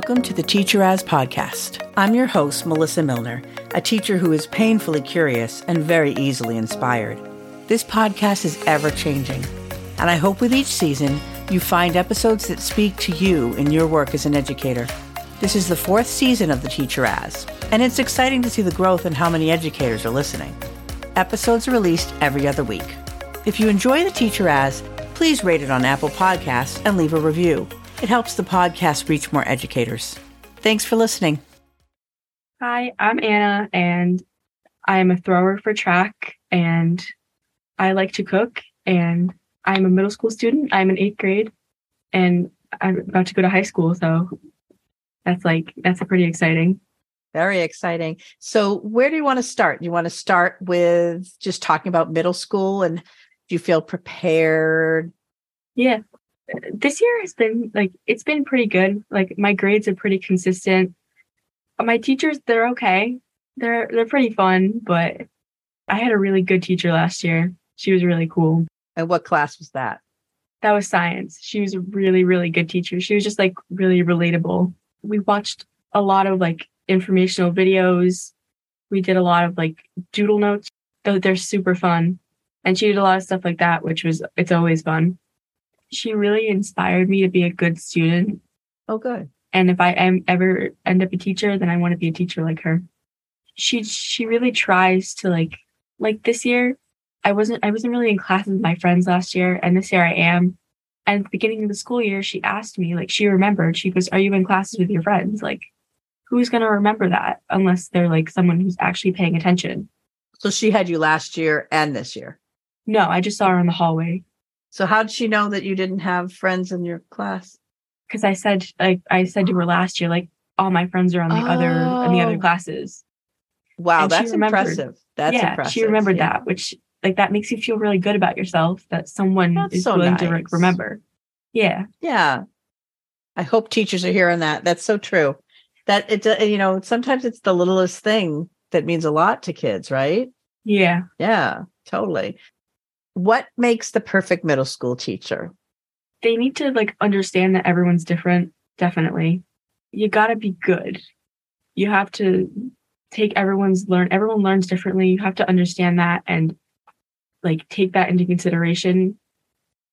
Welcome to the Teacher As podcast. I'm your host, Melissa Milner, a teacher who is painfully curious and very easily inspired. This podcast is ever changing, and I hope with each season you find episodes that speak to you in your work as an educator. This is the fourth season of the Teacher As, and it's exciting to see the growth in how many educators are listening. Episodes are released every other week. If you enjoy the Teacher As, please rate it on Apple Podcasts and leave a review. It helps the podcast reach more educators. Thanks for listening. Hi, I'm Anna, and I'm a thrower for track, and I like to cook, and I'm a middle school student. I'm in eighth grade, and I'm about to go to high school, so that's like that's a pretty exciting. Very exciting. So, where do you want to start? Do you want to start with just talking about middle school, and do you feel prepared? Yeah, this year has been like it's been pretty good. Like my grades are pretty consistent. My teachers, they're okay. They're they're pretty fun, but I had a really good teacher last year. She was really cool. And what class was that? That was science. She was a really, really good teacher. She was just like really relatable. We watched a lot of like informational videos. We did a lot of like doodle notes. They're super fun. And she did a lot of stuff like that, which was it's always fun she really inspired me to be a good student. Oh, good. And if I am ever end up a teacher, then I want to be a teacher like her. She she really tries to like like this year. I wasn't I wasn't really in classes with my friends last year, and this year I am. And at the beginning of the school year, she asked me like she remembered. She goes, "Are you in classes with your friends?" Like, who's gonna remember that unless they're like someone who's actually paying attention? So she had you last year and this year. No, I just saw her in the hallway. So how did she know that you didn't have friends in your class? Because I said like I said to her last year, like all my friends are on the oh. other in the other oh. classes. Wow, and that's impressive. That's yeah, impressive. She remembered yeah. that, which like that makes you feel really good about yourself that someone that's is so willing nice. to like remember. Yeah. Yeah. I hope teachers are hearing that. That's so true. That it uh, you know, sometimes it's the littlest thing that means a lot to kids, right? Yeah. Yeah, totally what makes the perfect middle school teacher? They need to like understand that everyone's different, definitely. You got to be good. You have to take everyone's learn everyone learns differently. You have to understand that and like take that into consideration.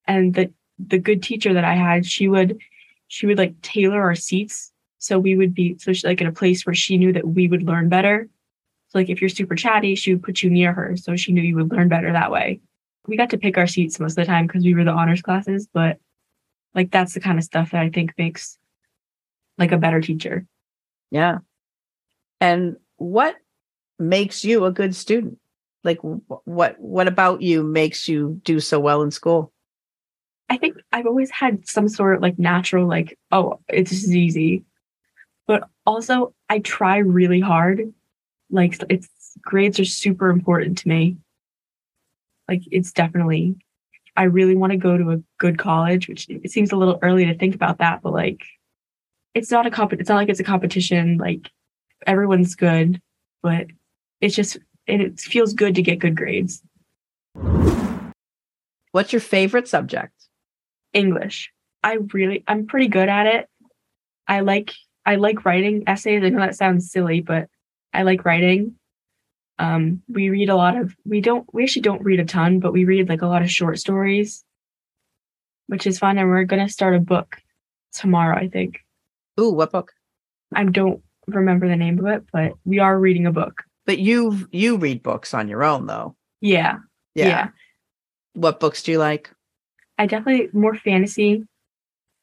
And the the good teacher that I had, she would she would like tailor our seats so we would be so she, like in a place where she knew that we would learn better. So like if you're super chatty, she would put you near her so she knew you would learn better that way we got to pick our seats most of the time because we were the honors classes, but like that's the kind of stuff that I think makes like a better teacher. Yeah. And what makes you a good student? Like what what about you makes you do so well in school? I think I've always had some sort of like natural like oh, it's just easy. But also I try really hard. Like it's grades are super important to me like it's definitely I really want to go to a good college, which it seems a little early to think about that, but like it's not a comp it's not like it's a competition. Like everyone's good, but it's just it, it feels good to get good grades. What's your favorite subject? English. I really I'm pretty good at it. I like I like writing essays. I know that sounds silly, but I like writing. Um, we read a lot of we don't we actually don't read a ton, but we read like a lot of short stories, which is fun. And we're gonna start a book tomorrow, I think. Ooh, what book? I don't remember the name of it, but we are reading a book. But you you read books on your own though. Yeah. Yeah. yeah. What books do you like? I definitely more fantasy,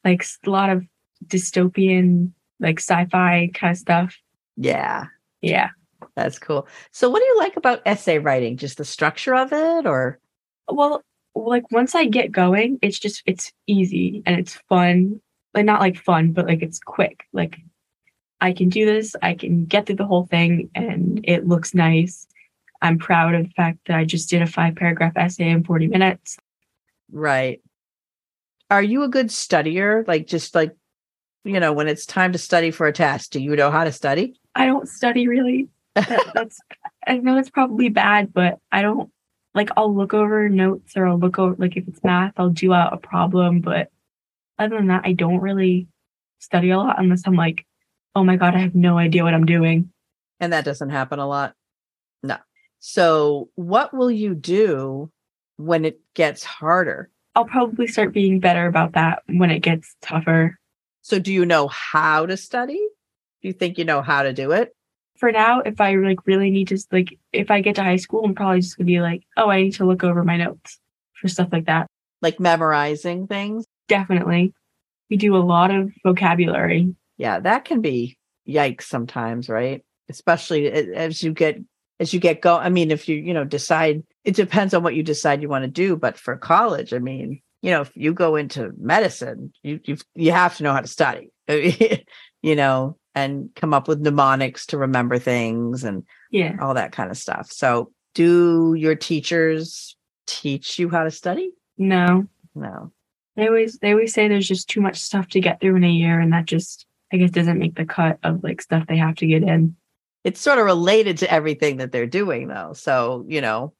like a lot of dystopian, like sci-fi kind of stuff. Yeah. Yeah. That's cool. So what do you like about essay writing? Just the structure of it or well, like once I get going, it's just it's easy and it's fun. Like not like fun, but like it's quick. Like I can do this, I can get through the whole thing and it looks nice. I'm proud of the fact that I just did a five paragraph essay in 40 minutes. Right. Are you a good studier? Like just like you know, when it's time to study for a test, do you know how to study? I don't study really that's I know it's probably bad, but I don't like I'll look over notes or I'll look over like if it's math, I'll do out a problem. But other than that, I don't really study a lot unless I'm like oh my God, I have no idea what I'm doing. And that doesn't happen a lot. No. So, what will you do when it gets harder? I'll probably start being better about that when it gets tougher. So, do you know how to study? Do you think you know how to do it? For now, if I like really need to like if I get to high school, I'm probably just gonna be like, oh, I need to look over my notes for stuff like that. Like memorizing things? Definitely. We do a lot of vocabulary. Yeah, that can be yikes sometimes, right? Especially as you get as you get go. I mean, if you, you know, decide it depends on what you decide you want to do, but for college, I mean, you know, if you go into medicine, you you you have to know how to study. you know, and come up with mnemonics to remember things and Yeah. all that kind of stuff. So, do your teachers teach you how to study? No. No. They always they always say there's just too much stuff to get through in a year and that just I guess doesn't make the cut of like stuff they have to get in. It's sort of related to everything that they're doing, though. So, you know,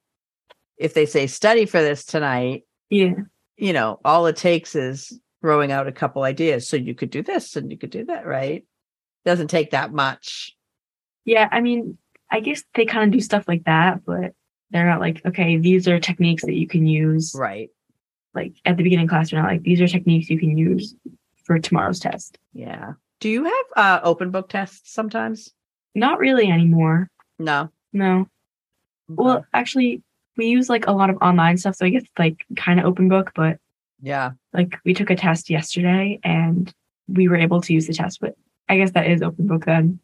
if they say study for this tonight, Yeah. you know, all it takes is throwing out a couple ideas. So you could do this and you could do that, right? Doesn't take that much. Yeah, I mean, I guess they kind of do stuff like that, but they're not like, okay, these are techniques that you can use. Right. Like at the beginning of class, they're not like, these are techniques you can use for tomorrow's test. Yeah. Do you have uh open book tests sometimes? Not really anymore. No. No. Well, actually, we use like a lot of online stuff, so I guess like kind of open book, but yeah. like we took a test yesterday and we were able to use the test, but I guess that is open book then.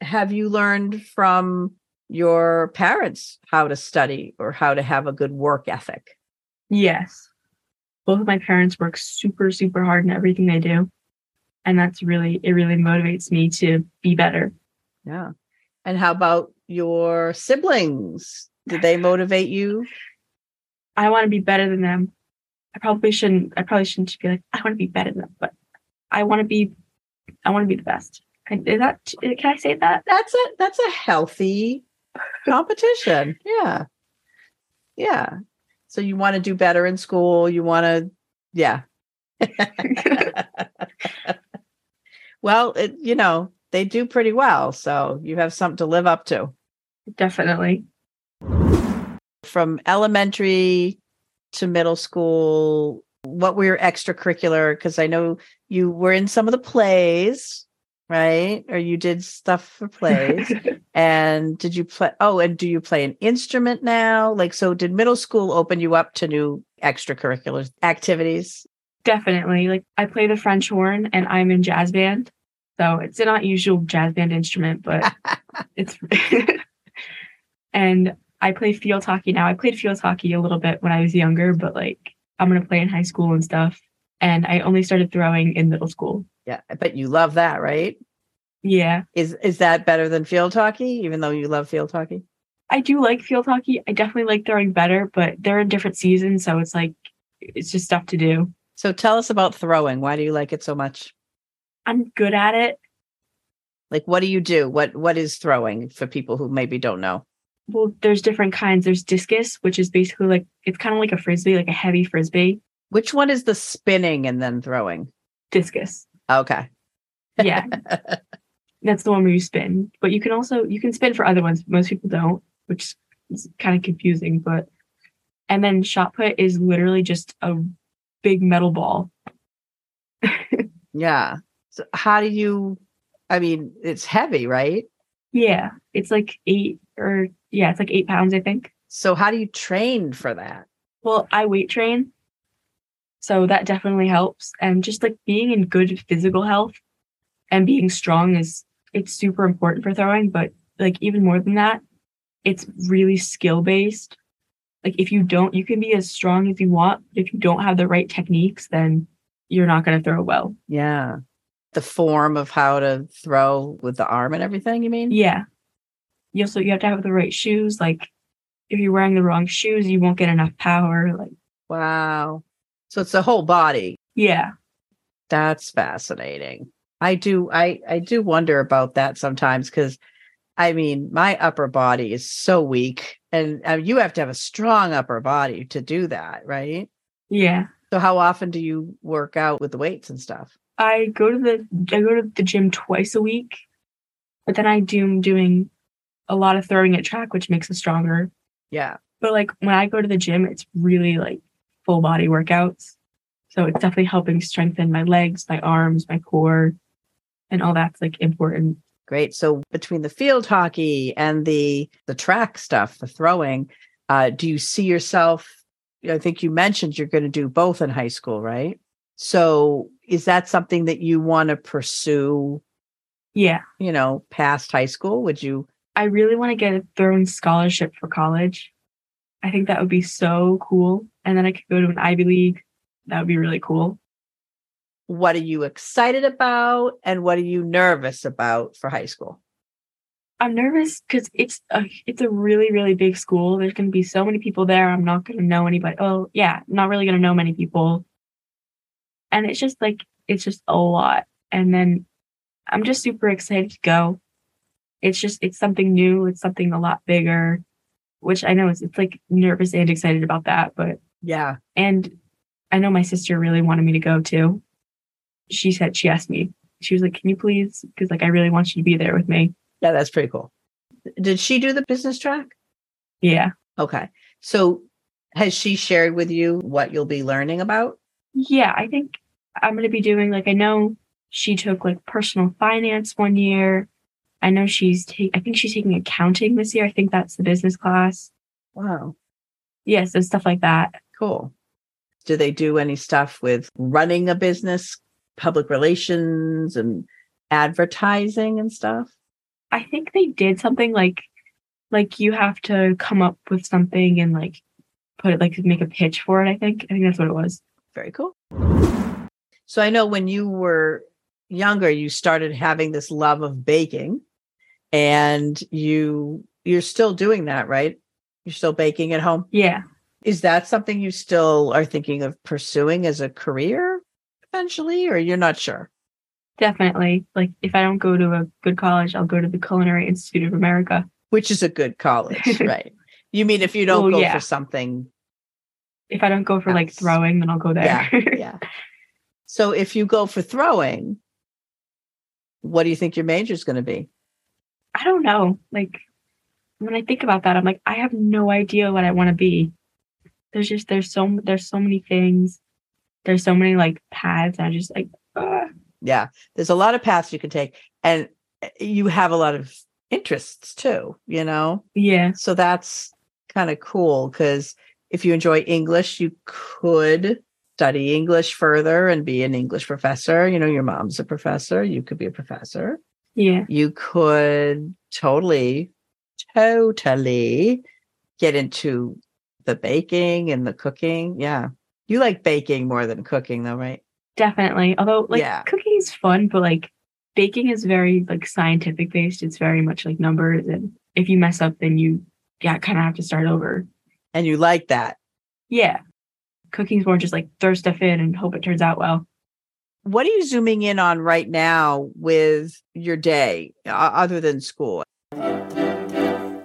Have you learned from your parents how to study or how to have a good work ethic? Yes. Both of my parents work super, super hard in everything they do. And that's really, it really motivates me to be better. Yeah. And how about your siblings? Did they motivate you? I want to be better than them. I probably shouldn't, I probably shouldn't be like, I want to be better than them, but I want to be, I want to be the best. Is that, can I say that? That's a that's a healthy competition. Yeah. Yeah. So you want to do better in school, you want to yeah. well, it, you know, they do pretty well, so you have something to live up to. Definitely. From elementary to middle school, what were your extracurricular because I know you were in some of the plays, right? Or you did stuff for plays. And did you play? Oh, and do you play an instrument now? Like, so did middle school open you up to new extracurricular activities? Definitely. Like I play the French horn and I'm in jazz band. So it's a not usual jazz band instrument, but it's and I play field hockey now. I played field hockey a little bit when I was younger, but like I'm gonna play in high school and stuff. And I only started throwing in middle school. Yeah, but you love that, right? Yeah. Is is that better than field hockey? Even though you love field hockey, I do like field hockey. I definitely like throwing better, but they're in different seasons, so it's like it's just stuff to do. so tell us about throwing. Why do you like it so much? I'm good at it. Like, what do you do? What what is throwing for people who maybe don't know? Well, there's different kinds. There's discus, which is basically like it's kind of like a frisbee, like a heavy frisbee. Which one is the spinning and then throwing? Discus. Okay. Yeah. That's the one where you spin. But you can also you can spin for other ones. Most people don't, which is kind of confusing. But and then shot put is literally just a big metal ball. Yeah. So how do you? I mean, it's heavy, right? Yeah, it's like eight or yeah, it's like eight pounds, I think. So how do you train for that? Well, I weight train, so that definitely helps. And just like being in good physical health and being strong is it's super important for throwing. But like even more than that, it's really skill based. Like if you don't, you can be as strong as you want. But if you don't have the right techniques, then you're not going to throw well. Yeah. The form of how to throw with the arm and everything, you mean? Yeah. You also you have to have the right shoes. Like if you're wearing the wrong shoes, you won't get enough power. Like Wow. So it's the whole body. yeah, That's fascinating. I do I I do wonder about that sometimes cuz I mean, my upper body is so weak and uh, you have to have a strong upper body to do that, right? yeah. So how often do you work out with the weights and stuff? I go to the I go to the gym twice a week, but then I do doing a lot of throwing at track, which makes us stronger. Yeah. But like when I go to the gym, it's really like full body workouts. So it's definitely helping strengthen my legs, my arms, my core, and all that's like important. Great. So between the field hockey and the the track stuff, the throwing, uh, do you see yourself? I think you mentioned you're going to do both in high school, right? So is that something that you want to pursue? Yeah. You know, past high school? Would you? I really want to get a throwing scholarship for college. I think that would be so cool. And then I could go to an Ivy League. That would be really cool. What are you excited about and what are you nervous about for high school? I'm nervous because it's a it's a really really big school. There's going to be so many people there. I'm not going to know anybody. Oh yeah, I'm not really going to know many people, and it's just like it's just a lot. And then I'm just super excited to go. It's just it's something new. It's something a lot bigger, which I know it's it's like nervous and excited about that. But yeah, and I know my sister really wanted me to go too. She said she asked me. She was like, "Can you please?" Because like I really want you to be there with me. Yeah, that's pretty cool. Did she do the business track? Yeah. Okay. So has she shared with you what you'll be learning about? Yeah, I think I'm going to be doing like I know she took like personal finance one year. I know she's take I think she's taking accounting this year. I think that's the business class. Wow. Yes, yeah, so stuff like that. Cool. Do they do any stuff with running a business, public relations and advertising and stuff? I think they did something like like you have to come up with something and like put it like make a pitch for it, I think. I think that's what it was. Very cool. So I know when you were younger you started having this love of baking and you you're still doing that, right? You're still baking at home? Yeah. Is that something you still are thinking of pursuing as a career eventually or you're not sure? Definitely. Like if I don't go to a good college, I'll go to the Culinary Institute of America. Which is a good college, right? You mean if you don't well, go yeah. for something if I don't go for else. like throwing, then I'll go there. Yeah. yeah. So if you go for throwing, what do you think your major is going to be? I don't know. Like when I think about that, I'm like, I have no idea what I want to be. There's just there's so there's so many things. There's so many like paths. I just like uh, yeah there's a lot of paths you can take and eh, you have a lot of interests too you know yeah so that's kind of cool because if you enjoy english you could study english further and be an english professor you know your mom's a professor you could be a professor yeah you could totally totally get into the baking and the cooking yeah you like baking more than cooking though right Definitely. Although like Yeah. cooking is fun, but like baking is very like scientific based. It's very much like numbers and if you mess up then you yeah, kind of have to start over. and you like that Yeah. Cooking's more just like throw stuff in and hope it turns out well. What are you zooming in on right now with your day other than school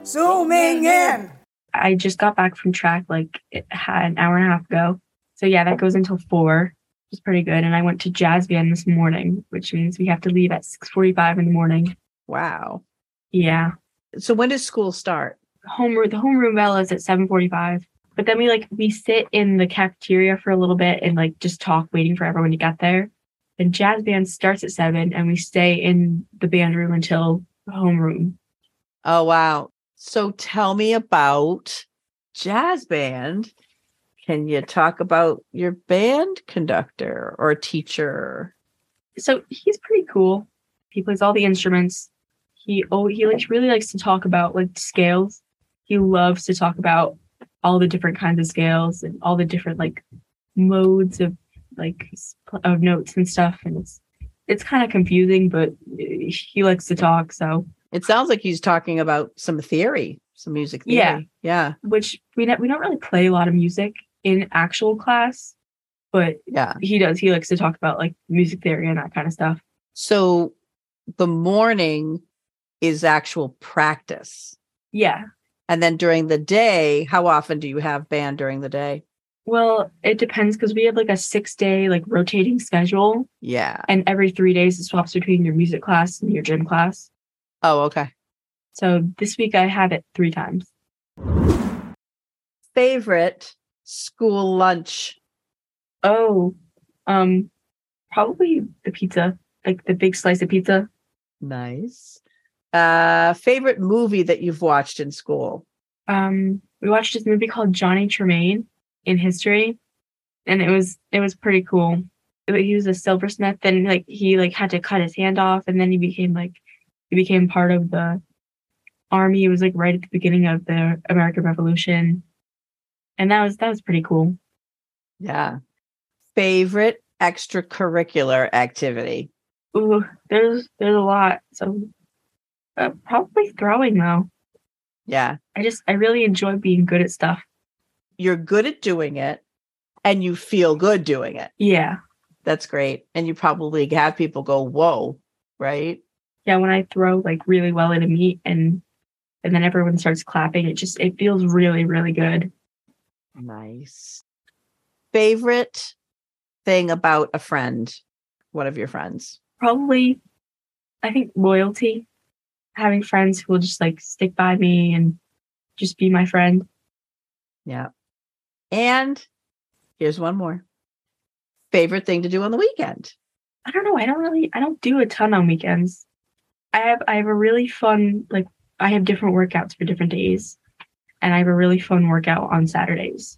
Zooming in. I just got back from track like it had an hour and a half ago. So yeah, that goes until four, which is pretty good. And I went to jazz band this morning, which means we have to leave at six forty five in the morning. wow Yeah. so when does school start homeroom the homeroom bell is at 7:45 but then we like we sit in the cafeteria for a little bit and like just talk waiting for everyone to get there and jazz band starts at 7 and we stay in the band room until homeroom oh wow. So tell me about jazz band. Can you talk about your band conductor or teacher? So he's pretty cool. He plays all the instruments. He oh he like really likes to talk about like scales. He loves to talk about all the different kinds of scales and all the different like modes of like of notes and stuff and it's it's kind of confusing but eh, he likes to talk so. It sounds like he's talking about some theory some music theory. Yeah. yeah which we don't we don't really play a lot of music in actual class but yeah. he does he likes to talk about like music theory and that kind of stuff. So the morning is actual practice. Yeah. And then during the day, how often do you have band during the day? Well, it depends because we have like a six day like rotating schedule, Yeah. and every three days it swaps between your music class and your gym class. Oh, okay. So this week I have it three times. Favorite school lunch? Oh, um, probably the pizza, like the big slice of pizza. Nice. Uh, favorite movie that you've watched in school? Um, we watched this movie called Johnny Tremain in history, and it was it was pretty cool. He was a silversmith, and like he like had to cut his hand off, and then he became like he became part of the army. It was like right at the beginning of the American Revolution, and that was that was pretty cool. Yeah. Favorite extracurricular activity? Ooh, there's there's a lot. So uh, probably throwing though. Yeah. I just I really enjoy being good at stuff. You're good at doing it and you feel good doing it. Yeah, That's great. And you probably have people go, whoa, right? yeah. When I throw like really well at a meet and and then everyone starts clapping, it just it feels really really good. Nice. Favorite thing about a friend, one of your friends? Probably, I think loyalty. Having friends who will just like stick by me and just be my friend. Yeah. And here's one more. Favorite thing to do on the weekend? I don't know. I don't really. I don't do a ton on weekends. I have I have a really fun like I have different workouts for different days, and I have a really fun workout on Saturdays,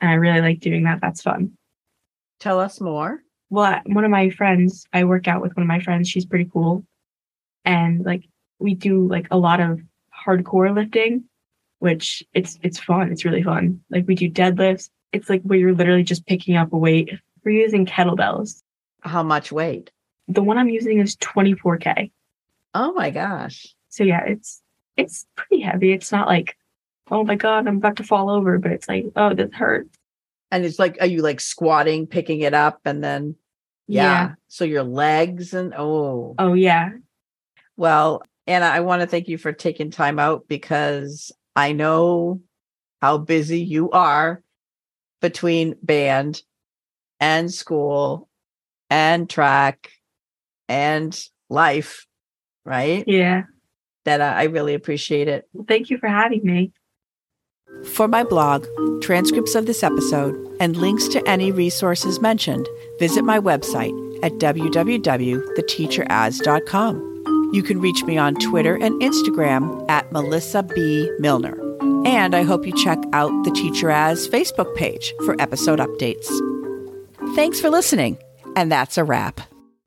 and I really like doing that. That's fun. Tell us more. Well, one of my friends, I work out with one of my friends. She's pretty cool, and like we do like a lot of hardcore lifting, which it's it's fun. It's really fun. Like we do deadlifts. It's like where you're literally just picking up a weight. We're using kettlebells. How much weight? The one I'm using is 24k. Oh my gosh. So yeah, it's it's pretty heavy. It's not like, oh my god, I'm about to fall over, but it's like, oh, this hurts. And it's like, are you like squatting, picking it up, and then yeah. So your legs and oh Oh yeah. well, Anna, I want to thank you for taking time out because I know how busy you are between band and school and track and life, right? Yeah. That I I really appreciate it. Well, thank you for having me. For my blog, transcripts of this episode, and links to any resources mentioned, visit my website at www.theteacheras.com. You can reach me on Twitter and Instagram at Melissa B. Milner. And I hope you check out the Teacher As Facebook page for episode updates. Thanks for listening, and that's a wrap.